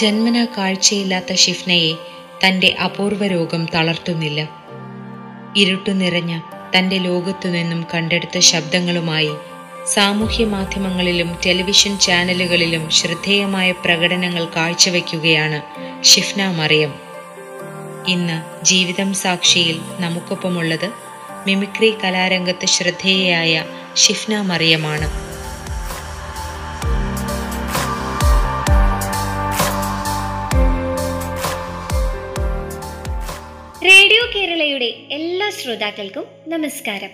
ജന്മന കാഴ്ചയില്ലാത്ത ഷിഫ്നയെ തന്റെ അപൂർവ രോഗം തളർത്തുന്നില്ല. ഇരുട്ടു നിറഞ്ഞ തന്റെ ലോകത്തു നിന്നും കണ്ടെടുത്ത ശബ്ദങ്ങളുമായി സാമൂഹ്യ മാധ്യമങ്ങളിലും ടെലിവിഷൻ ചാനലുകളിലും ശ്രദ്ധേയമായ പ്രകടനങ്ങൾ കാഴ്ചവെക്കുകയാണ് ഷിഫ്ന മറിയം. ഇന്ന് ജീവിതം സാക്ഷിയിൽ നമുക്കൊപ്പമുള്ളത് മിമിക്രി കലാരംഗത്ത് ശ്രദ്ധേയയായ ഷിഫ്ന മറിയമാണ്. കേരളയുടെ എല്ലാ ശ്രോതാക്കൾക്കും നമസ്കാരം.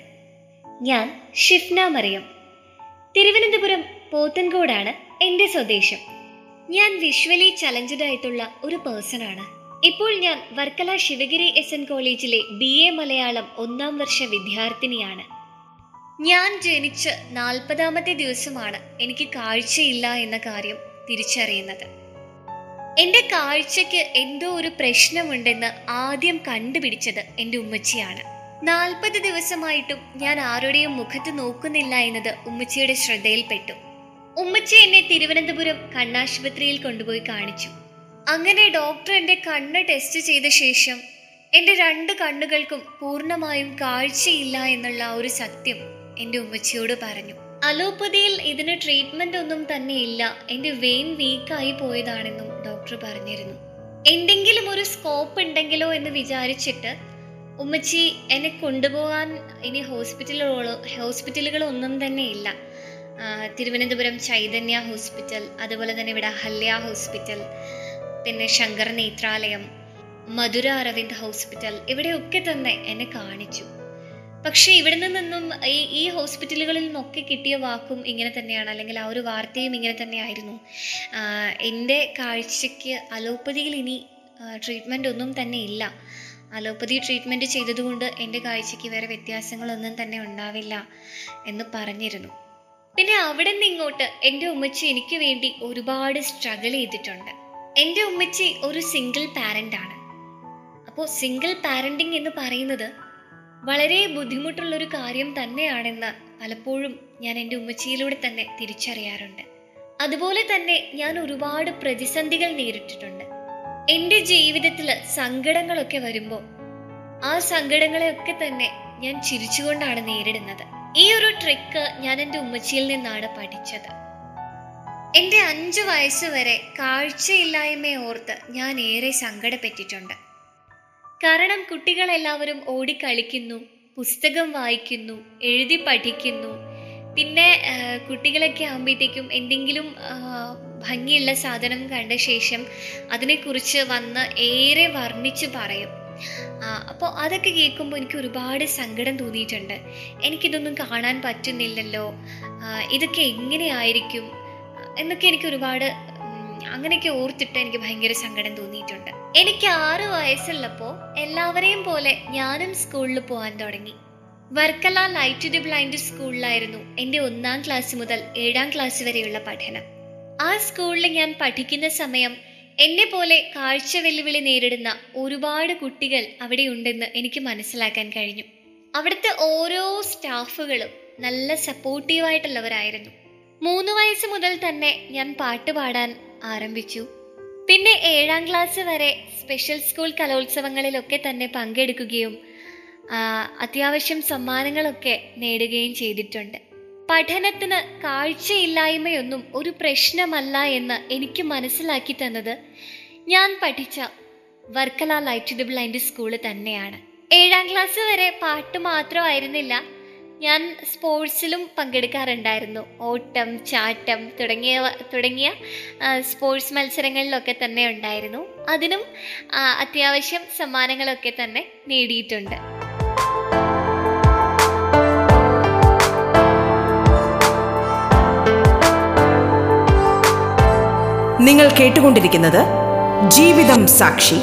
ഞാൻ ഷിഫ്ന മറിയം. തിരുവനന്തപുരം പോത്തൻകോടാണ് എന്റെ സ്വദേശം. ഞാൻ വിഷ്വലി ചലഞ്ചഡ് ആയിട്ടുള്ള ഒരു പേഴ്സൺ ആണ് ഇപ്പോൾ ഞാൻ വർക്കല ശിവഗിരി എസ് എൻ കോളേജിലെ ബി എ മലയാളം ഒന്നാം വർഷ വിദ്യാർത്ഥിനിയാണ്. ഞാൻ ജനിച്ച് നാൽപ്പതാമത്തെ ദിവസമാണ് എനിക്ക് കാഴ്ചയില്ല എന്ന കാര്യം തിരിച്ചറിയുന്നത്. എന്റെ കാഴ്ചയ്ക്ക് എന്തോ ഒരു പ്രശ്നമുണ്ടെന്ന് ആദ്യം കണ്ടുപിടിച്ചത് എന്റെ ഉമ്മച്ചിയാണ്. നാൽപ്പത് ദിവസമായിട്ടും ഞാൻ ആരുടെയും മുഖത്ത് നോക്കുന്നില്ല എന്നത് ഉമ്മച്ചിയുടെ ശ്രദ്ധയിൽപ്പെട്ടു. ഉമ്മച്ചി എന്നെ തിരുവനന്തപുരം കണ്ണാശുപത്രിയിൽ കൊണ്ടുപോയി കാണിച്ചു. അങ്ങനെ ഡോക്ടർ എന്റെ കണ്ണ് ടെസ്റ്റ് ചെയ്ത ശേഷം എന്റെ രണ്ട് കണ്ണുകൾക്കും പൂർണമായും കാഴ്ചയില്ല എന്നുള്ള ഒരു സത്യം എന്റെ ഉമ്മച്ചിയോട് പറഞ്ഞു. അലോപ്പതിയിൽ ഇതിന് ട്രീറ്റ്മെന്റ് ഒന്നും തന്നെ ഇല്ല എന്റെ വെയിൻ വീക്കായി പോയതാണെന്നും ഡോക്ടർ പറഞ്ഞിരുന്നു. എന്തെങ്കിലും ഒരു സ്കോപ്പ് ഉണ്ടെങ്കിലോ എന്ന് വിചാരിച്ചിട്ട് ഉമ്മച്ചി എന്നെ കൊണ്ടുപോകാൻ ഇനി ഹോസ്പിറ്റലുകളോ ഹോസ്പിറ്റലുകളൊന്നും തന്നെ ഇല്ല. തിരുവനന്തപുരം ചൈതന്യ ഹോസ്പിറ്റൽ അതുപോലെ തന്നെ ഇവിടെ അഹല്യ ഹോസ്പിറ്റൽ പിന്നെ ശങ്കർ നേത്രാലയം മധുര അരവിന്ദ് ഹോസ്പിറ്റൽ ഇവിടെയൊക്കെ തന്നെ എന്നെ കാണിച്ചു. പക്ഷെ ഇവിടെ നിന്നും ഈ ഈ ഹോസ്പിറ്റലുകളിൽ നിന്നൊക്കെ കിട്ടിയ വാക്കും ഇങ്ങനെ തന്നെയാണ്. അല്ലെങ്കിൽ ആ ഒരു വാർത്തയും ഇങ്ങനെ തന്നെയായിരുന്നു. എന്റെ കാഴ്ചയ്ക്ക് അലോപ്പതിയിൽ ഇനി ട്രീറ്റ്മെന്റ് ഒന്നും തന്നെ ഇല്ല. അലോപ്പതി ട്രീറ്റ്മെന്റ് ചെയ്തതുകൊണ്ട് എന്റെ കാഴ്ചയ്ക്ക് വേറെ വ്യത്യാസങ്ങളൊന്നും തന്നെ ഉണ്ടാവില്ല എന്ന് പറഞ്ഞിരുന്നു. പിന്നെ അവിടെ നിന്ന് ഇങ്ങോട്ട് എന്റെ ഉമ്മച്ചി എനിക്ക് വേണ്ടി ഒരുപാട് സ്ട്രഗിൾ ചെയ്തിട്ടുണ്ട്. എന്റെ ഉമ്മച്ചി ഒരു സിംഗിൾ പാരന്റ് ആണ്. അപ്പോൾ സിംഗിൾ പാരന്റിങ് എന്ന് പറയുന്നത് വളരെ ബുദ്ധിമുട്ടുള്ള ഒരു കാര്യം തന്നെയാണെന്ന് പലപ്പോഴും ഞാൻ എന്റെ ഉമ്മച്ചിയിലൂടെ തന്നെ തിരിച്ചറിയാറുണ്ട്. അതുപോലെ തന്നെ ഞാൻ ഒരുപാട് പ്രതിസന്ധികൾ നേരിട്ടിട്ടുണ്ട്. എന്റെ ജീവിതത്തിൽ സങ്കടങ്ങളൊക്കെ വരുമ്പോൾ ആ സങ്കടങ്ങളെയൊക്കെ തന്നെ ഞാൻ ചിരിച്ചുകൊണ്ടാണ് നേരിടുന്നത്. ഈ ഒരു ട്രിക്ക് ഞാൻ എന്റെ ഉമ്മച്ചിയിൽ നിന്നാണ് പഠിച്ചത്. എന്റെ അഞ്ചു വയസ്സ് വരെ കാഴ്ചയില്ലായ്മയെ ഓർത്ത് ഞാൻ ഏറെ സങ്കടപ്പെട്ടിട്ടുണ്ട്. കാരണം കുട്ടികളെല്ലാവരും ഓടിക്കളിക്കുന്നു പുസ്തകം വായിക്കുന്നു എഴുതി പഠിക്കുന്നു. പിന്നെ കുട്ടികളൊക്കെ ആകുമ്പോഴത്തേക്കും എന്തെങ്കിലും ഭംഗിയുള്ള സാധനം കണ്ട ശേഷം അതിനെക്കുറിച്ച് വന്ന് ഏറെ വർണിച്ച് പറയും. അപ്പോൾ അതൊക്കെ കേൾക്കുമ്പോൾ എനിക്ക് ഒരുപാട് സങ്കടം തോന്നിയിട്ടുണ്ട്. എനിക്കിതൊന്നും കാണാൻ പറ്റുന്നില്ലല്ലോ. ഇതൊക്കെ എങ്ങനെയായിരിക്കും? എന്നൊക്കെ എനിക്ക് ഒരുപാട് അങ്ങനെയൊക്കെ ഓർത്തിട്ട് എനിക്ക് ഭയങ്കര സങ്കടം തോന്നിയിട്ടുണ്ട്. എനിക്ക് ആറ് വയസ്സുള്ളപ്പോൾ എല്ലാവരെയും പോലെ ഞാനും സ്കൂളിൽ പോകാൻ തുടങ്ങി. വർക്കല ലൈറ്റ് ദി ബ്ലൈൻഡ് സ്കൂളിലായിരുന്നു എന്റെ ഒന്നാം ക്ലാസ് മുതൽ ഏഴാം ക്ലാസ് വരെയുള്ള പഠനം. ആ സ്കൂളിൽ ഞാൻ പഠിക്കുന്ന സമയം എന്നെ പോലെ കാഴ്ച വെല്ലുവിളി നേരിടുന്ന ഒരുപാട് കുട്ടികൾ അവിടെ ഉണ്ടെന്ന് എനിക്ക് മനസ്സിലാക്കാൻ കഴിഞ്ഞു. അവിടുത്തെ ഓരോ സ്റ്റാഫുകളും നല്ല സപ്പോർട്ടീവായിട്ടുള്ളവരായിരുന്നു മൂന്ന് വയസ്സ് മുതൽ തന്നെ ഞാൻ പാട്ട് പാടാൻ ആരംഭിച്ചു. പിന്നെ ഏഴാം ക്ലാസ് വരെ സ്പെഷ്യൽ സ്കൂൾ കലോത്സവങ്ങളിലൊക്കെ തന്നെ പങ്കെടുക്കുകയും അത്യാവശ്യം സമ്മാനങ്ങളൊക്കെ നേടുകയും ചെയ്തിട്ടുണ്ട്. പഠനത്തിന് കാഴ്ചയില്ലായ്മയൊന്നും ഒരു പ്രശ്നമല്ല എന്ന് എനിക്ക് മനസ്സിലാക്കി തന്നത് ഞാൻ പഠിച്ച വർക്കല ലൈറ്റ് ബ്ലൈൻഡ് സ്കൂൾ തന്നെയാണ്. ഏഴാം ക്ലാസ് വരെ പാട്ട് മാത്രമായിരുന്നില്ല ഞാൻ സ്പോർട്സിലും പങ്കെടുക്കാറുണ്ടായിരുന്നു. ഓട്ടം ചാട്ടം തുടങ്ങിയ തുടങ്ങിയ സ്പോർട്സ് മത്സരങ്ങളിലൊക്കെ തന്നെ ഉണ്ടായിരുന്നു. അതിനും അത്യാവശ്യം സമ്മാനങ്ങളൊക്കെ തന്നെ നേടിയിട്ടുണ്ട്. നിങ്ങൾ കേട്ടുകൊണ്ടിരിക്കുന്നത് ജീവിതം സാക്ഷി.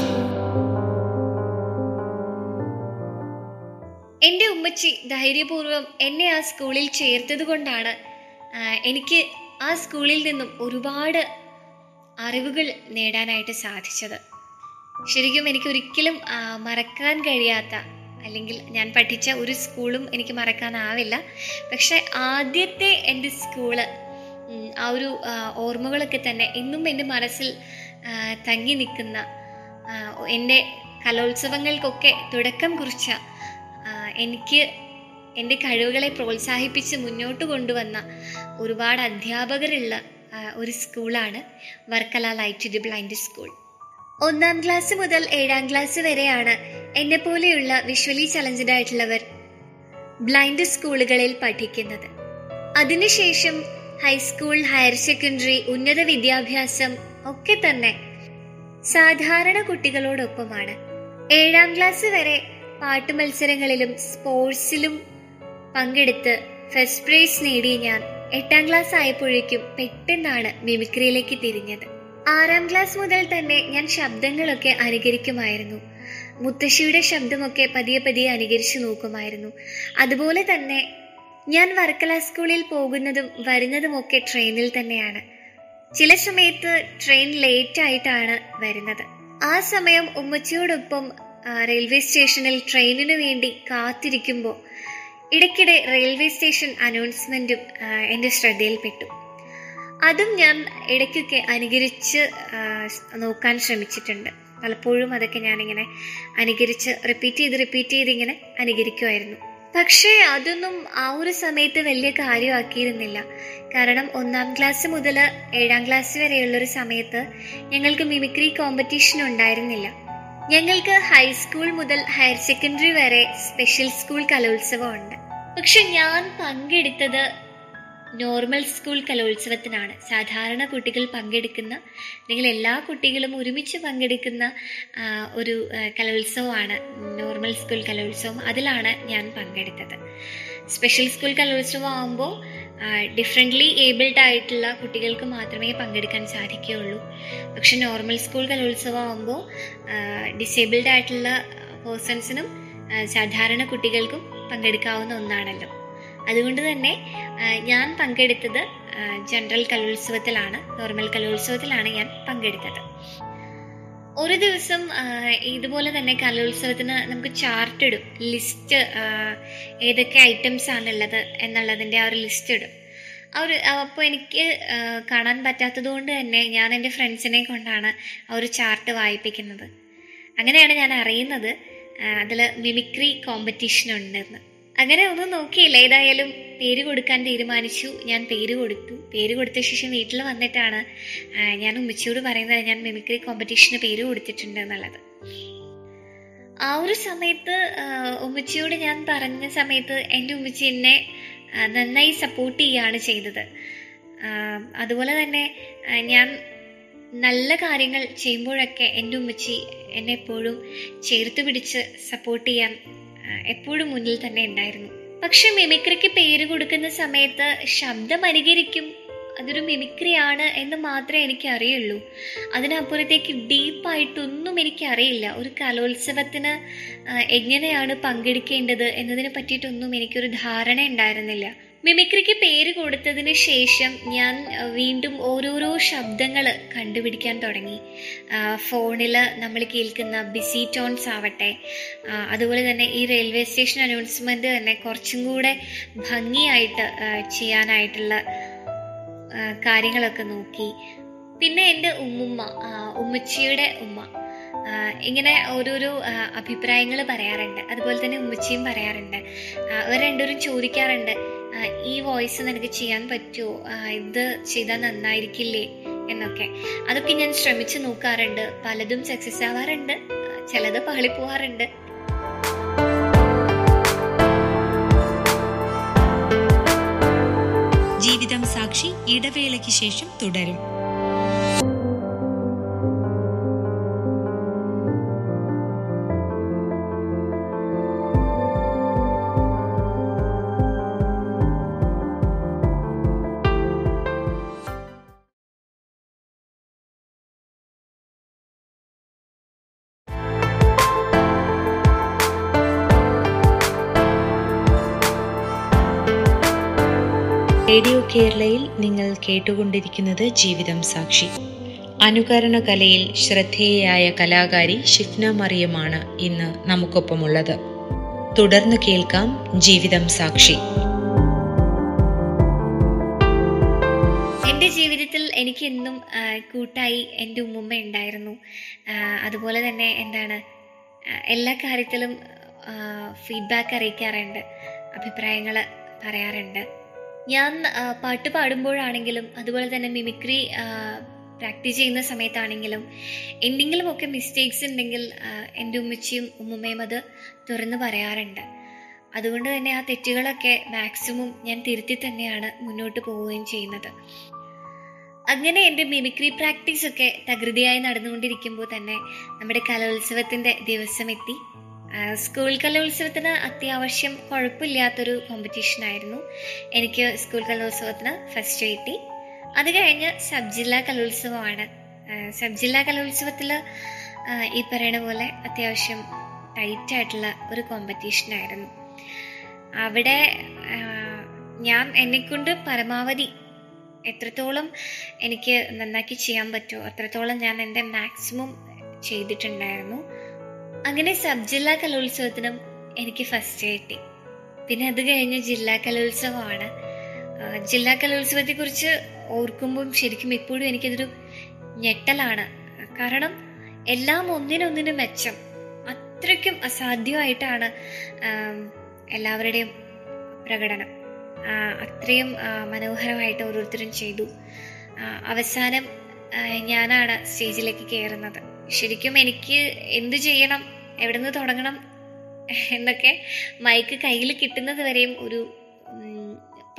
ഉമ്മച്ചി ധൈര്യപൂർവം എന്നെ ആ സ്കൂളിൽ ചേർത്തത് കൊണ്ടാണ് എനിക്ക് ആ സ്കൂളിൽ നിന്നും ഒരുപാട് അറിവുകൾ നേടാനായിട്ട് സാധിച്ചത്. ശരിക്കും എനിക്ക് ഒരിക്കലും മറക്കാൻ കഴിയാത്ത അല്ലെങ്കിൽ ഞാൻ പഠിച്ച ഒരു സ്കൂളും എനിക്ക് മറക്കാനാവില്ല. പക്ഷെ ആദ്യത്തെ എന്റെ സ്കൂൾ ആ ഒരു ഓർമ്മകളൊക്കെ തന്നെ ഇന്നും എന്റെ മനസ്സിൽ തങ്ങി നിൽക്കുന്ന എന്റെ കലോത്സവങ്ങൾക്കൊക്കെ തുടക്കം കുറിച്ച എനിക്ക് എന്റെ കഴിവുകളെ പ്രോത്സാഹിപ്പിച്ച് മുന്നോട്ട് കൊണ്ടുവന്ന ഒരുപാട് അധ്യാപകരുള്ള ഒരു സ്കൂളാണ് Varkala light the blind school. ഒന്നാം ക്ലാസ് മുതൽ ഏഴാം ക്ലാസ് വരെയാണ് എന്നെ പോലെയുള്ള വിഷ്വലി ചലഞ്ചഡ് ആയിട്ടുള്ളവർ ബ്ലൈൻഡ് സ്കൂളുകളിൽ പഠിക്കുന്നത്. അതിനുശേഷം ഹൈസ്കൂൾ ഹയർ സെക്കൻഡറി ഉന്നത വിദ്യാഭ്യാസം ഒക്കെ തന്നെ സാധാരണ കുട്ടികളോടൊപ്പമാണ്. ഏഴാം ക്ലാസ് വരെ പാട്ട് മത്സരങ്ങളിലും സ്പോർട്സിലും പങ്കെടുത്ത് ഫസ്റ്റ് പ്രൈസ് നേടിയ ഞാൻ എട്ടാം ക്ലാസ് ആയപ്പോഴേക്കും പെട്ടെന്നാണ് മിമിക്രിയിലേക്ക് തിരിഞ്ഞത്. ആറാം ക്ലാസ് മുതൽ തന്നെ ഞാൻ ശബ്ദങ്ങളൊക്കെ അനുകരിക്കുമായിരുന്നു. മുത്തശ്ശിയുടെ ശബ്ദമൊക്കെ പതിയെ പതിയെ അനുകരിച്ചു നോക്കുമായിരുന്നു. അതുപോലെ തന്നെ ഞാൻ വർക്കല സ്കൂളിൽ പോകുന്നതും വരുന്നതുമൊക്കെ ട്രെയിനിൽ തന്നെയാണ്. ചില സമയത്ത് ട്രെയിൻ ലേറ്റ് ആയിട്ടാണ് വരുന്നത്. ആ സമയം ഉമ്മച്ചിയോടൊപ്പം റെയിൽവേ സ്റ്റേഷനിൽ ട്രെയിനിനു വേണ്ടി കാത്തിരിക്കുമ്പോൾ ഇടയ്ക്കിടെ റെയിൽവേ സ്റ്റേഷൻ അനൗൺസ്മെന്റും എന്റെ ശ്രദ്ധയിൽപ്പെട്ടു. അതും ഞാൻ ഇടയ്ക്കൊക്കെ അനുകരിച്ച് നോക്കാൻ ശ്രമിച്ചിട്ടുണ്ട്. പലപ്പോഴും അതൊക്കെ ഞാനിങ്ങനെ അനുകരിച്ച് റിപ്പീറ്റ് ചെയ്ത് റിപ്പീറ്റ് ചെയ്ത് ഇങ്ങനെ അനുകരിക്കുമായിരുന്നു. പക്ഷേ അതൊന്നും ആ ഒരു സമയത്ത് വലിയ കാര്യമാക്കിയിരുന്നില്ല. കാരണം ഒന്നാം ക്ലാസ് മുതൽ ഏഴാം ക്ലാസ് വരെയുള്ളൊരു സമയത്ത് ഞങ്ങൾക്ക് മിമിക്രി കോമ്പറ്റീഷൻ ഉണ്ടായിരുന്നില്ല. ഞങ്ങൾക്ക് ഹൈസ്കൂൾ മുതൽ ഹയർ സെക്കൻഡറി വരെ സ്പെഷ്യൽ സ്കൂൾ കലോത്സവമുണ്ട്. പക്ഷെ ഞാൻ പങ്കെടുത്തത് നോർമൽ സ്കൂൾ കലോത്സവത്തിനാണ്. സാധാരണ കുട്ടികൾ പങ്കെടുക്കുന്ന അല്ലെങ്കിൽ എല്ലാ കുട്ടികളും ഒരുമിച്ച് പങ്കെടുക്കുന്ന ഒരു കലോത്സവമാണ് നോർമൽ സ്കൂൾ കലോത്സവം. അതിലാണ് ഞാൻ പങ്കെടുത്തത്. സ്പെഷ്യൽ സ്കൂൾ കലോത്സവം ആകുമ്പോൾ ഡിഫറെന്റ്ലി ഏബിൾഡ് ആയിട്ടുള്ള കുട്ടികൾക്ക് മാത്രമേ പങ്കെടുക്കാൻ സാധിക്കുകയുള്ളൂ. പക്ഷെ നോർമൽ സ്കൂൾ കലോത്സവം ആകുമ്പോൾ ഡിസേബിൾഡ് ആയിട്ടുള്ള പേഴ്സൺസിനും സാധാരണ കുട്ടികൾക്കും പങ്കെടുക്കാവുന്ന ഒന്നാണല്ലോ. അതുകൊണ്ട് തന്നെ ഞാൻ പങ്കെടുത്തത് ജനറൽ കലോത്സവത്തിലാണ് നോർമൽ കലോത്സവത്തിലാണ് ഞാൻ പങ്കെടുത്തത്. ഒരു ദിവസം ഇതുപോലെ തന്നെ കലോത്സവത്തിന് നമുക്ക് ചാർട്ട് ഇടും. ലിസ്റ്റ് ഏതൊക്കെ ഐറ്റംസ് ആണുള്ളത് എന്നുള്ളതിന്റെ ആ ഒരു ലിസ്റ്റ് ഇടും. ഒരു അപ്പോൾ എനിക്ക് കാണാൻ പറ്റാത്തത് കൊണ്ട് തന്നെ ഞാൻ എന്റെ ഫ്രണ്ട്സിനെ കൊണ്ടാണ് ആ ഒരു ചാർട്ട് വായിപ്പിക്കുന്നത്. അങ്ങനെയാണ് ഞാൻ അറിയുന്നത്. അതിൽ മിമിക്രി കോമ്പറ്റീഷൻ ഉണ്ടെന്ന്. അങ്ങനെ ഒന്നും നോക്കിയില്ല. ഏതായാലും പേര് കൊടുക്കാൻ തീരുമാനിച്ചു. ഞാൻ പേര് കൊടുത്തു. പേര് കൊടുത്ത ശേഷം വീട്ടിൽ വന്നിട്ടാണ് ഞാൻ ഉമ്മച്ചിയോട് പറയുന്നത് ഞാൻ മിമിക്രി കോമ്പറ്റീഷന് പേര് കൊടുത്തിട്ടുണ്ട് എന്നുള്ളത്. ആ ഒരു സമയത്ത് ഉമ്മച്ചിയോട് ഞാൻ പറഞ്ഞ സമയത്ത് എന്റെ ഉമ്മച്ചി എന്നെ നന്നായി സപ്പോർട്ട് ചെയ്യുകയാണ് ചെയ്തത്. അതുപോലെ തന്നെ ഞാൻ നല്ല കാര്യങ്ങൾ ചെയ്യുമ്പോഴൊക്കെ എന്റെ ഉമ്മച്ചി എന്നെ എപ്പോഴും ചേർത്ത് പിടിച്ച് സപ്പോർട്ട് ചെയ്യാൻ എപ്പോഴും മുന്നിൽ തന്നെ ഉണ്ടായിരുന്നു. പക്ഷെ മിമിക്രിക്ക് പേര് കൊടുക്കുന്ന സമയത്ത് ശബ്ദം അനുകരിക്കും. അതൊരു മിമിക്രിയാണ് എന്ന് മാത്രമേ എനിക്ക് അറിയുള്ളൂ അതിനപ്പുറത്തേക്ക് ഡീപ്പായിട്ടൊന്നും എനിക്കറിയില്ല. ഒരു കലോത്സവത്തിന് എങ്ങനെയാണ് പങ്കെടുക്കേണ്ടത് എന്നതിനെ പറ്റിയിട്ടൊന്നും എനിക്കൊരു ധാരണ ഉണ്ടായിരുന്നില്ല. മിമിക്രിക്ക് പേര് കൊടുത്തതിന് ശേഷം ഞാൻ വീണ്ടും ഓരോരോ ശബ്ദങ്ങൾ കണ്ടുപിടിക്കാൻ തുടങ്ങി. ഫോണിൽ നമ്മൾ കേൾക്കുന്ന ബിസി ടോൺസ് ആവട്ടെ അതുപോലെ തന്നെ ഈ റെയിൽവേ സ്റ്റേഷൻ അനൗൺസ്മെന്റ് തന്നെ കുറച്ചും കൂടെ ഭംഗിയായിട്ട് ചെയ്യാനായിട്ടുള്ള കാര്യങ്ങളൊക്കെ നോക്കി. പിന്നെ എന്റെ ഉമ്മുമ്മ ഉമ്മച്ചിയുടെ ഉമ്മ ഇങ്ങനെ ഓരോരോ അഭിപ്രായങ്ങൾ പറയാറുണ്ട്. അതുപോലെ തന്നെ ഉമ്മച്ചിയും പറയാറുണ്ട്. അവർ രണ്ടുപേരും ചോദിക്കാറുണ്ട് ഈ വോയിസ് നിനക്ക് ചെയ്യാൻ പറ്റുമോ ഇത് ചെയ്താൽ നന്നായിരിക്കില്ലേ എന്നൊക്കെ. അതൊക്കെ ഞാൻ ശ്രമിച്ചു നോക്കാറുണ്ട്. പലതും സക്സസ് ആവാറുണ്ട്. ചിലത് പാളിപ്പോവാറുണ്ട് ജീവിതം സാക്ഷി ഇടവേളയ്ക്ക് ശേഷം തുടരും. റേഡിയോ കേരളയിൽ നിങ്ങൾ കേട്ടുകൊണ്ടിരിക്കുന്നത് ജീവിതം സാക്ഷി. അനുകരണ കലയിൽ ശ്രദ്ധേയയായ കലാകാരി ഷിഫ്ന മറിയമാണ് ഇന്ന് നമുക്കൊപ്പമുള്ളത്. തുടർന്ന് കേൾക്കാം ജീവിതം സാക്ഷി. എന്റെ ജീവിതത്തിൽ എനിക്ക് എന്നും കൂട്ടായി എന്റെ ഉമ്മുമ്മ ഉണ്ടായിരുന്നു. അതുപോലെ തന്നെ എന്താണ് എല്ലാ കാര്യത്തിലും ഫീഡ്ബാക്ക് അറിയിക്കാറുണ്ട് അഭിപ്രായങ്ങൾ പറയാറുണ്ട്. ഞാൻ പാട്ട് പാടുമ്പോഴാണെങ്കിലും അതുപോലെ തന്നെ മിമിക്രി പ്രാക്ടീസ് ചെയ്യുന്ന സമയത്താണെങ്കിലും എന്തെങ്കിലുമൊക്കെ മിസ്റ്റേക്സ് ഉണ്ടെങ്കിൽ എന്റെ ഉമ്മച്ചിയും ഉമ്മുമ്മയും അത് തുറന്ന് പറയാറുണ്ട്. അതുകൊണ്ട് തന്നെ ആ തെറ്റുകളൊക്കെ മാക്സിമം ഞാൻ തിരുത്തി തന്നെയാണ് മുന്നോട്ട് പോവുകയും ചെയ്യുന്നത്. അങ്ങനെ എന്റെ മിമിക്രി പ്രാക്ടീസൊക്കെ തകൃതിയായി നടന്നുകൊണ്ടിരിക്കുമ്പോൾ തന്നെ നമ്മുടെ കലോത്സവത്തിന്റെ ദിവസം എത്തി സ്കൂൾ കലോത്സവത്തിന് അത്യാവശ്യം കുഴപ്പമില്ലാത്തൊരു കോമ്പറ്റീഷൻ ആയിരുന്നു. എനിക്ക് സ്കൂൾ കലോത്സവത്തിന് ഫസ്റ്റ് കിട്ടി. അത് കഴിഞ്ഞ് സബ് ജില്ലാ കലോത്സവമാണ്. സബ് ജില്ലാ കലോത്സവത്തിൽ ഈ പറയണ പോലെ അത്യാവശ്യം ടൈറ്റ് ആയിട്ടുള്ള ഒരു കോമ്പറ്റീഷൻ ആയിരുന്നു. അവിടെ ഞാൻ എന്നെക്കൊണ്ട് പരമാവധി എത്രത്തോളം എനിക്ക് നന്നാക്കി ചെയ്യാൻ പറ്റുമോ അത്രത്തോളം ഞാൻ എന്റെ മാക്സിമം ചെയ്തിട്ടുണ്ടായിരുന്നു. അങ്ങനെ സബ് ജില്ലാ കലോത്സവത്തിനും എനിക്ക് ഫസ്റ്റ് കിട്ടി. പിന്നെ അത് കഴിഞ്ഞ് ജില്ലാ കലോത്സവമാണ്. ജില്ലാ കലോത്സവത്തെ കുറിച്ച് ഓർക്കുമ്പം ശരിക്കും ഇപ്പോഴും എനിക്കതൊരു ഞെട്ടലാണ്. കാരണം എല്ലാം ഒന്നിനൊന്നിനും മെച്ചം. അത്രയ്ക്കും അസാധ്യമായിട്ടാണ് എല്ലാവരുടെയും പ്രകടനം. അത്രയും മനോഹരമായിട്ട് ഓരോരുത്തരും ചെയ്തു. അവസാനം ഞാനാണ് സ്റ്റേജിലേക്ക് കയറുന്നത് ശരിക്കും എനിക്ക് എന്ത് ചെയ്യണം എവിടെ നിന്ന് തുടങ്ങണം എന്നൊക്കെ മൈക്ക് കയ്യിൽ കിട്ടുന്നത് വരെയും ഒരു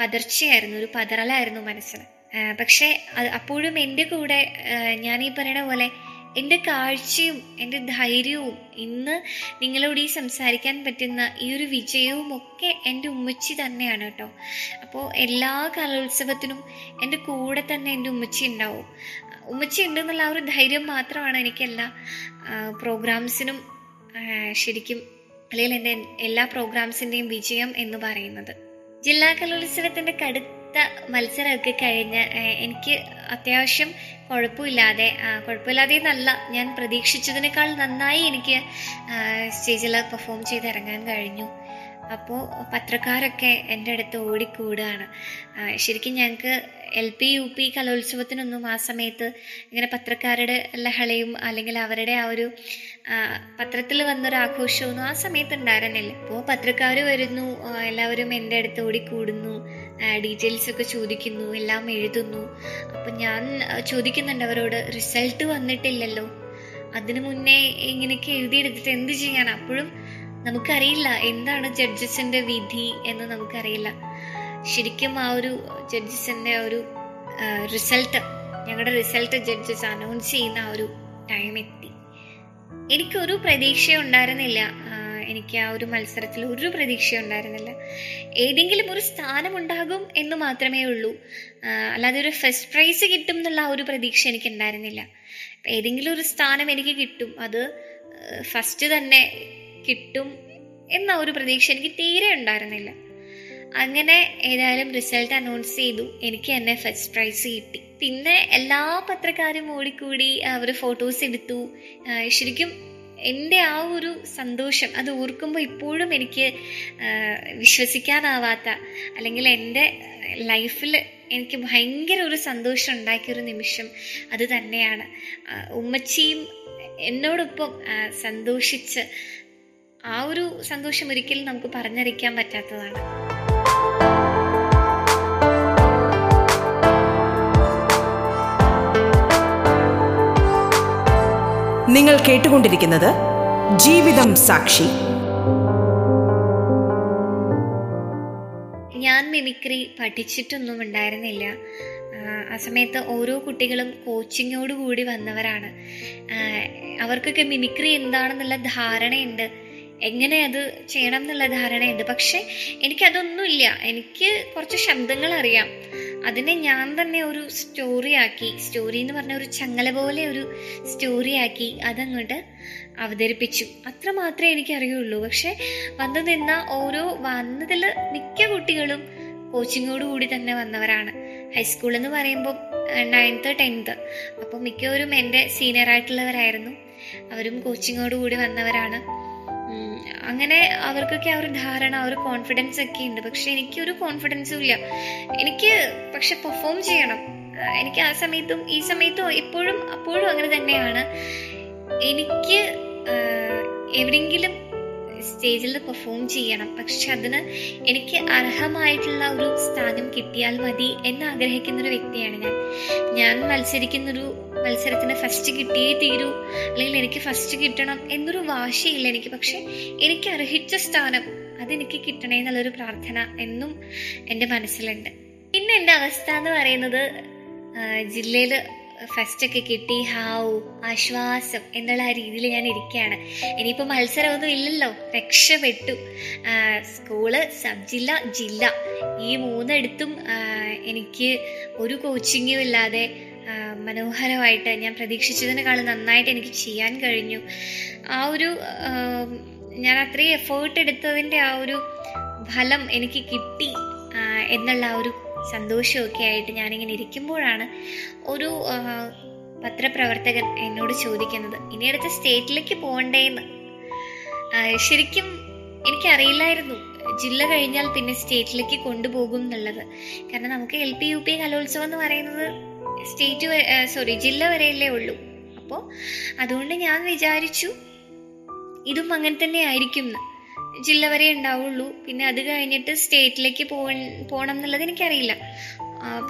പതർച്ചയായിരുന്നു ഒരു പതറലായിരുന്നു മനസ്സിന് പക്ഷേ അപ്പോഴും എന്റെ കൂടെ ഞാൻ ഈ പറയണ പോലെ എന്റെ കാഴ്ചയും എന്റെ ധൈര്യവും ഇന്ന് നിങ്ങളോട് ഈ സംസാരിക്കാൻ പറ്റുന്ന ഈ ഒരു വിജയവും ഒക്കെ എന്റെ ഉമ്മച്ചി തന്നെയാണ് കേട്ടോ. അപ്പോൾ എല്ലാ കലോത്സവത്തിനും എന്റെ കൂടെ തന്നെ എന്റെ ഉമ്മച്ചി ഉണ്ടാവും. ഉമ്മച്ചി ഉണ്ടെന്നുള്ള ആ ഒരു ധൈര്യം മാത്രമാണ് എനിക്ക് എല്ലാ പ്രോഗ്രാംസിനും ശരിക്കും അല്ലെങ്കിൽ എന്റെ എല്ലാ പ്രോഗ്രാംസിന്റെയും വിജയം എന്ന് പറയുന്നത്. ജില്ലാ കലോത്സവത്തിന്റെ കടുത്ത മത്സരമൊക്കെ കഴിഞ്ഞ് എനിക്ക് അത്യാവശ്യം കുഴപ്പമില്ലാതെ കുഴപ്പമില്ലാതെ നല്ല ഞാൻ പ്രതീക്ഷിച്ചതിനേക്കാൾ നന്നായി എനിക്ക് സ്റ്റേജിൽ പെർഫോം ചെയ്ത് ഇറങ്ങാൻ കഴിഞ്ഞു. അപ്പോൾ പത്രക്കാരൊക്കെ എന്റെ അടുത്ത് ഓടിക്കൂടുകയാണ് ശരിക്കും ഞങ്ങൾക്ക് എൽ പി യു പി കലോത്സവത്തിനൊന്നും ആ സമയത്ത് ഇങ്ങനെ പത്രക്കാരുടെ ലഹളയും അല്ലെങ്കിൽ അവരുടെ ആ ഒരു പത്രത്തിൽ വന്നൊരു ആഘോഷമൊന്നും ആ സമയത്ത് ഉണ്ടായിരുന്നില്ല. അപ്പോൾ പത്രക്കാർ വരുന്നു എല്ലാവരും എന്റെ അടുത്ത് ഓടിക്കൂടുന്നു ഡീറ്റെയിൽസ് ഒക്കെ ചോദിക്കുന്നു എല്ലാം എഴുതുന്നു. അപ്പം ഞാൻ ചോദിക്കുന്നുണ്ട് അവരോട് റിസൾട്ട് വന്നിട്ടില്ലല്ലോ. അതിനു മുന്നേ ഇങ്ങനെയൊക്കെ എഴുതിയെടുത്തിട്ട് എന്ത് ചെയ്യാൻ അപ്പോഴും നമുക്കറിയില്ല എന്താണ് ജഡ്ജസിന്റെ വിധി എന്ന് നമുക്കറിയില്ല. ശരിക്കും ആ ഒരു ജഡ്ജസിന്റെ ഒരു റിസൾട്ട് ഞങ്ങളുടെ റിസൾട്ട് ജഡ്ജസ് അനൗൺസ് ചെയ്യുന്ന ആ ഒരു ടൈം എത്തി. എനിക്കൊരു പ്രതീക്ഷ ഉണ്ടായിരുന്നില്ല. എനിക്ക് ആ ഒരു മത്സരത്തിൽ ഒരു പ്രതീക്ഷ ഉണ്ടായിരുന്നില്ല. ഏതെങ്കിലും ഒരു സ്ഥാനമുണ്ടാകും എന്ന് മാത്രമേ ഉള്ളൂ. അല്ലാതെ ഒരു ഫസ്റ്റ് പ്രൈസ് കിട്ടും എന്നുള്ള ആ ഒരു പ്രതീക്ഷ എനിക്ക് ഉണ്ടായിരുന്നില്ല. ഏതെങ്കിലും ഒരു സ്ഥാനം എനിക്ക് കിട്ടും. അത് ഫസ്റ്റ് തന്നെ കിട്ടും എന്ന ഒരു പ്രതീക്ഷ എനിക്ക് തീരെ ഉണ്ടായിരുന്നില്ല. അങ്ങനെ ഏതായാലും റിസൾട്ട് അനൗൺസ് ചെയ്തു. എനിക്ക് തന്നെ ഫസ്റ്റ് പ്രൈസ് കിട്ടി. പിന്നെ എല്ലാ പത്രക്കാരും ഓടിക്കൂടി അവർ ഫോട്ടോസ് എടുത്തു. ശരിക്കും എന്റെ ആ ഒരു സന്തോഷം അത് ഓർക്കുമ്പോൾ ഇപ്പോഴും എനിക്ക് വിശ്വസിക്കാനാവാത്ത അല്ലെങ്കിൽ എന്റെ ലൈഫിൽ എനിക്ക് ഭയങ്കര ഒരു സന്തോഷം ഉണ്ടാക്കിയൊരു നിമിഷം അത് തന്നെയാണ്. ഉമ്മച്ചിയും എന്നോടൊപ്പം സന്തോഷിച്ച് ആ ഒരു സന്തോഷം ഒരിക്കലും നമുക്ക് പറഞ്ഞറിയിക്കാൻ പറ്റാത്തതാണ്. നിങ്ങൾ കേട്ടുകൊണ്ടിരിക്കുന്നത് ജീവിതം സാക്ഷി. ഞാൻ മിമിക്രി പഠിച്ചിട്ടൊന്നും ഉണ്ടായിരുന്നില്ല. ആ, സമയത്ത് ഓരോ കുട്ടികളും കോച്ചിങ്ങോട് കൂടി വന്നവരാണ്. അവർക്കൊക്കെ മിമിക്രി എന്താണെന്നുള്ള ധാരണയുണ്ട്. എങ്ങനെ അത് ചെയ്യണം എന്നുള്ള ധാരണയുണ്ട്. പക്ഷെ എനിക്കതൊന്നുമില്ല. എനിക്ക് കുറച്ച് ശബ്ദങ്ങൾ അറിയാം അതിനെ ഞാൻ തന്നെ ഒരു സ്റ്റോറി ആക്കി സ്റ്റോറി എന്ന് പറഞ്ഞ ഒരു ചങ്ങല പോലെ ഒരു സ്റ്റോറി ആക്കി അതങ്ങോട്ട് അവതരിപ്പിച്ചു. അത്ര മാത്രമേ എനിക്ക് അറിയുള്ളൂ പക്ഷെ വന്നു നിന്ന ഓരോ വന്നതിൽ മിക്ക കുട്ടികളും കോച്ചിങ്ങോട് കൂടി തന്നെ വന്നവരാണ്. ഹൈസ്കൂൾ എന്ന് പറയുമ്പോൾ നയൻത്ത് ടെൻത്ത് അപ്പോൾ മിക്കവരും എന്റെ സീനിയർ ആയിട്ടുള്ളവരായിരുന്നു. അവരും കോച്ചിങ്ങോട് കൂടി വന്നവരാണ്. അങ്ങനെ അവർക്കൊക്കെ ആ ഒരു ധാരണ ഒരു കോൺഫിഡൻസ് ഒക്കെ ഉണ്ട്. പക്ഷെ എനിക്കൊരു കോൺഫിഡൻസും ഇല്ല. എനിക്ക് പക്ഷെ പെർഫോം ചെയ്യണം. എനിക്ക് ആ സമയത്തും ഈ സമയത്തും എപ്പോഴും അപ്പോഴും അങ്ങനെ തന്നെയാണ്. എനിക്ക് എവിടെങ്കിലും സ്റ്റേജിൽ പെർഫോം ചെയ്യണം. പക്ഷെ അതിന് എനിക്ക് അർഹമായിട്ടുള്ള ഒരു സ്ഥാനം കിട്ടിയാൽ മതി എന്ന് ആഗ്രഹിക്കുന്ന ഒരു വ്യക്തിയാണ് ഞാൻ. ഞാൻ മത്സരിക്കുന്നൊരു മത്സരത്തിന് ഫസ്റ്റ് കിട്ടിയേ തീരൂ. അല്ലെങ്കിൽ എനിക്ക് ഫസ്റ്റ് കിട്ടണം എന്നൊരു വാശിയില്ല എനിക്ക്. പക്ഷെ എനിക്ക് അർഹിച്ച സ്ഥാനം അതെനിക്ക് കിട്ടണേ എന്നുള്ളൊരു പ്രാർത്ഥന എന്നും എന്റെ മനസ്സിലുണ്ട്. പിന്നെ എന്റെ അവസ്ഥ എന്ന് പറയുന്നത് ജില്ലയിൽ ഫസ്റ്റ് ഒക്കെ കിട്ടി. ഹാവു ആശ്വാസം എന്നുള്ള ആ രീതിയിൽ ഞാൻ ഇരിക്കുകയാണ്. ഇനിയിപ്പോൾ മത്സരമൊന്നും ഇല്ലല്ലോ. രക്ഷപ്പെട്ടു. സ്കൂൾ സബ് ജില്ല ജില്ല. ഈ മൂന്നെടുത്തും എനിക്ക് ഒരു കോച്ചിങ്ങും ഇല്ലാതെ മനോഹരമായിട്ട് ഞാൻ പ്രതീക്ഷിച്ചതിനേക്കാളും നന്നായിട്ട് എനിക്ക് ചെയ്യാൻ കഴിഞ്ഞു. ആ ഒരു ഞാൻ അത്രയും എഫേർട്ട് എടുത്തതിന്റെ ആ ഒരു ഫലം എനിക്ക് കിട്ടി എന്നുള്ള ആ ഒരു സന്തോഷമൊക്കെ ആയിട്ട് ഞാനിങ്ങനെ ഇരിക്കുമ്പോഴാണ് ഒരു പത്രപ്രവർത്തകൻ എന്നോട് ചോദിക്കുന്നത് ഇനി അടുത്ത സ്റ്റേറ്റിലേക്ക് പോകണ്ടേന്ന്? ശരിക്കും എനിക്കറിയില്ലായിരുന്നു. ജില്ല കഴിഞ്ഞാൽ പിന്നെ സ്റ്റേറ്റിലേക്ക് കൊണ്ടുപോകും എന്നുള്ളത്. കാരണം നമുക്ക് എൽ പി യു പി കലോത്സവം എന്ന് പറയുന്നത് സ്റ്റേറ്റ് സോറി ജില്ല വരെയല്ലേ ഉള്ളൂ. അപ്പോൾ അതുകൊണ്ട് ഞാൻ വിചാരിച്ചു ഇതും അങ്ങനെ തന്നെ ആയിരിക്കും. ജില്ല വരെ ഉണ്ടാവുള്ളൂ. പിന്നെ അത് കഴിഞ്ഞിട്ട് സ്റ്റേറ്റിലേക്ക് പോകണം എന്നുള്ളത് എനിക്കറിയില്ല.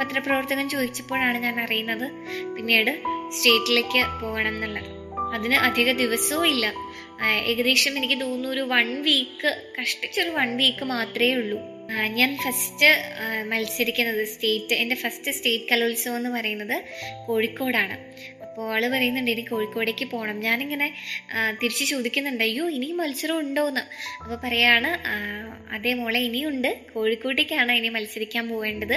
പത്രപ്രവർത്തകൻ ചോദിച്ചപ്പോഴാണ് ഞാൻ അറിയുന്നത്. പിന്നീട് സ്റ്റേറ്റിലേക്ക് പോകണം എന്നുള്ളത്. അതിന് അധിക ദിവസവും ഇല്ല. ഏകദേശം എനിക്ക് തോന്നുന്നു ഒരു വൺ വീക്ക് കഷ്ടിച്ചൊരു വൺ വീക്ക് മാത്രമേ ഉള്ളൂ. ഞാൻ ഫസ്റ്റ് മത്സരിക്കുന്നത് സ്റ്റേറ്റ് എന്റെ ഫസ്റ്റ് സ്റ്റേറ്റ് കലോത്സവം എന്ന് പറയുന്നത് കോഴിക്കോടാണ്. അപ്പോൾ ആൾ പറയുന്നുണ്ട് ഇനി കോഴിക്കോടേക്ക് പോകണം ഞാനിങ്ങനെ തിരിച്ച് ചോദിക്കുന്നുണ്ട് അയ്യോ ഇനിയും മത്സരം ഉണ്ടോ എന്ന് അപ്പോൾ പറയാണ് ആ, അതേ മോളെ ഇനിയുണ്ട്. കോഴിക്കോട്ടേക്കാണ് ഇനി മത്സരിക്കാൻ പോകേണ്ടത്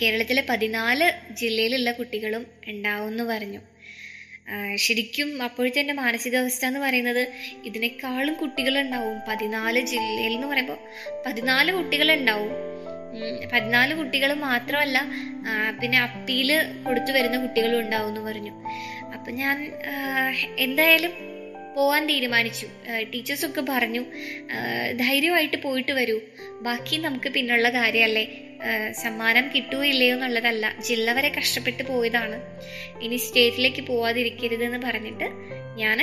കേരളത്തിലെ പതിനാല് ജില്ലയിലുള്ള കുട്ടികളും ഉണ്ടാവും എന്ന് പറഞ്ഞു. ശരിക്കും അപ്പോഴത്തെ എന്റെ മാനസികാവസ്ഥ എന്ന് പറയുന്നത് ഇതിനേക്കാളും കുട്ടികളുണ്ടാവും. പതിനാല് ജില്ലയിൽ എന്ന് പറയുമ്പോൾ പതിനാല് കുട്ടികളുണ്ടാവും. പതിനാല് കുട്ടികൾ മാത്രമല്ല പിന്നെ അപ്പീൽ കൊടുത്തു വരുന്ന കുട്ടികളും ഉണ്ടാവും എന്ന് പറഞ്ഞു. അപ്പം ഞാൻ എന്തായാലും പോവാൻ തീരുമാനിച്ചു. ടീച്ചേഴ്സൊക്കെ പറഞ്ഞു ധൈര്യമായിട്ട് പോയിട്ട് വരൂ. ബാക്കി നമുക്ക് പിന്നുള്ള കാര്യമല്ലേ? സമ്മാനം കിട്ടുമോ ഇല്ലയോ എന്നുള്ളതല്ല. ജില്ല വരെ കഷ്ടപ്പെട്ട് പോയതാണ്. ഇനി സ്റ്റേറ്റിലേക്ക് പോവാതിരിക്കരുത് എന്ന് പറഞ്ഞിട്ട് ഞാൻ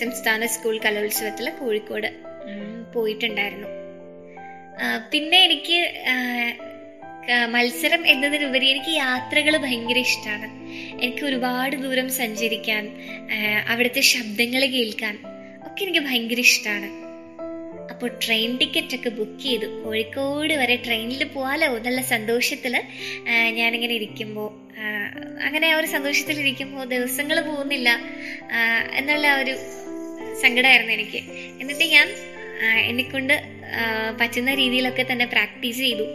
സംസ്ഥാന സ്കൂൾ കലോത്സവത്തിൽ കോഴിക്കോട് പോയിട്ടുണ്ടായിരുന്നു. പിന്നെ എനിക്ക് മത്സരം എന്നതിനുപരി എനിക്ക് യാത്രകൾ ഭയങ്കര ഇഷ്ടമാണ് എനിക്ക് ഒരുപാട് ദൂരം സഞ്ചരിക്കാൻ അവിടുത്തെ ശബ്ദങ്ങൾ കേൾക്കാൻ ഒക്കെ എനിക്ക് ഭയങ്കര ഇഷ്ടമാണ് അപ്പോൾ ട്രെയിൻ ടിക്കറ്റ് ഒക്കെ ബുക്ക് ചെയ്തു. കോഴിക്കോട് വരെ ട്രെയിനിൽ പോകാലോ എന്നുള്ള സന്തോഷത്തിൽ ഞാനിങ്ങനെ ഇരിക്കുമ്പോൾ അങ്ങനെ ആ ഒരു സന്തോഷത്തിൽ ഇരിക്കുമ്പോൾ ദിവസങ്ങൾ പോകുന്നില്ല എന്നുള്ള ഒരു സങ്കടമായിരുന്നു എനിക്ക്. എന്നിട്ട് ഞാൻ എന്നെക്കൊണ്ട് പറ്റുന്ന രീതിയിലൊക്കെ തന്നെ പ്രാക്ടീസ് ചെയ്തു.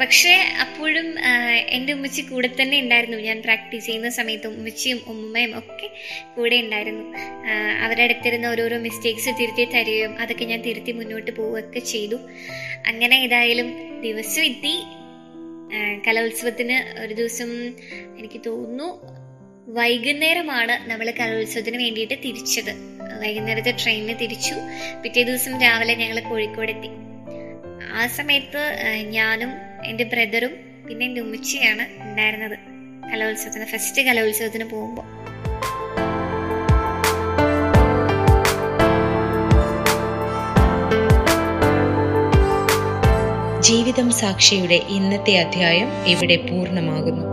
പക്ഷേ അപ്പോഴും എന്റെ ഉമ്മച്ചി കൂടെ തന്നെ ഉണ്ടായിരുന്നു. ഞാൻ പ്രാക്ടീസ് ചെയ്യുന്ന സമയത്ത് ഉമ്മച്ചിയും ഉമ്മയും ഒക്കെ കൂടെ ഉണ്ടായിരുന്നു. ആ, അവരുടെ അടുത്തിരുന്ന ഓരോരോ മിസ്റ്റേക്സ് തിരുത്തി തരികയും അതൊക്കെ ഞാൻ തിരുത്തി മുന്നോട്ട് പോവുകയൊക്കെ ചെയ്തു. അങ്ങനെ ഏതായാലും ദിവസം എത്തി. കലോത്സവത്തിന് ഒരു ദിവസം എനിക്ക് തോന്നുന്നു വൈകുന്നേരമാണ് നമ്മൾ കലോത്സവത്തിന് വേണ്ടിയിട്ട് തിരിച്ചത്. വൈകുന്നേരത്തെ ട്രെയിനിന് തിരിച്ചു. പിറ്റേ ദിവസം രാവിലെ ഞങ്ങൾ കോഴിക്കോട് എത്തി ആ സമയത്ത് ഞാനും എന്റെ ബ്രദറും പിന്നെ എന്റെ ഉമ്മച്ചിയാണ് ഉണ്ടായിരുന്നത് കലോത്സവത്തിന് ഫസ്റ്റ് കലോത്സവത്തിന് പോകുമ്പോൾ ജീവിതം സാക്ഷിയുടെ ഇന്നത്തെ അധ്യായം ഇവിടെ പൂർണമാകുന്നു.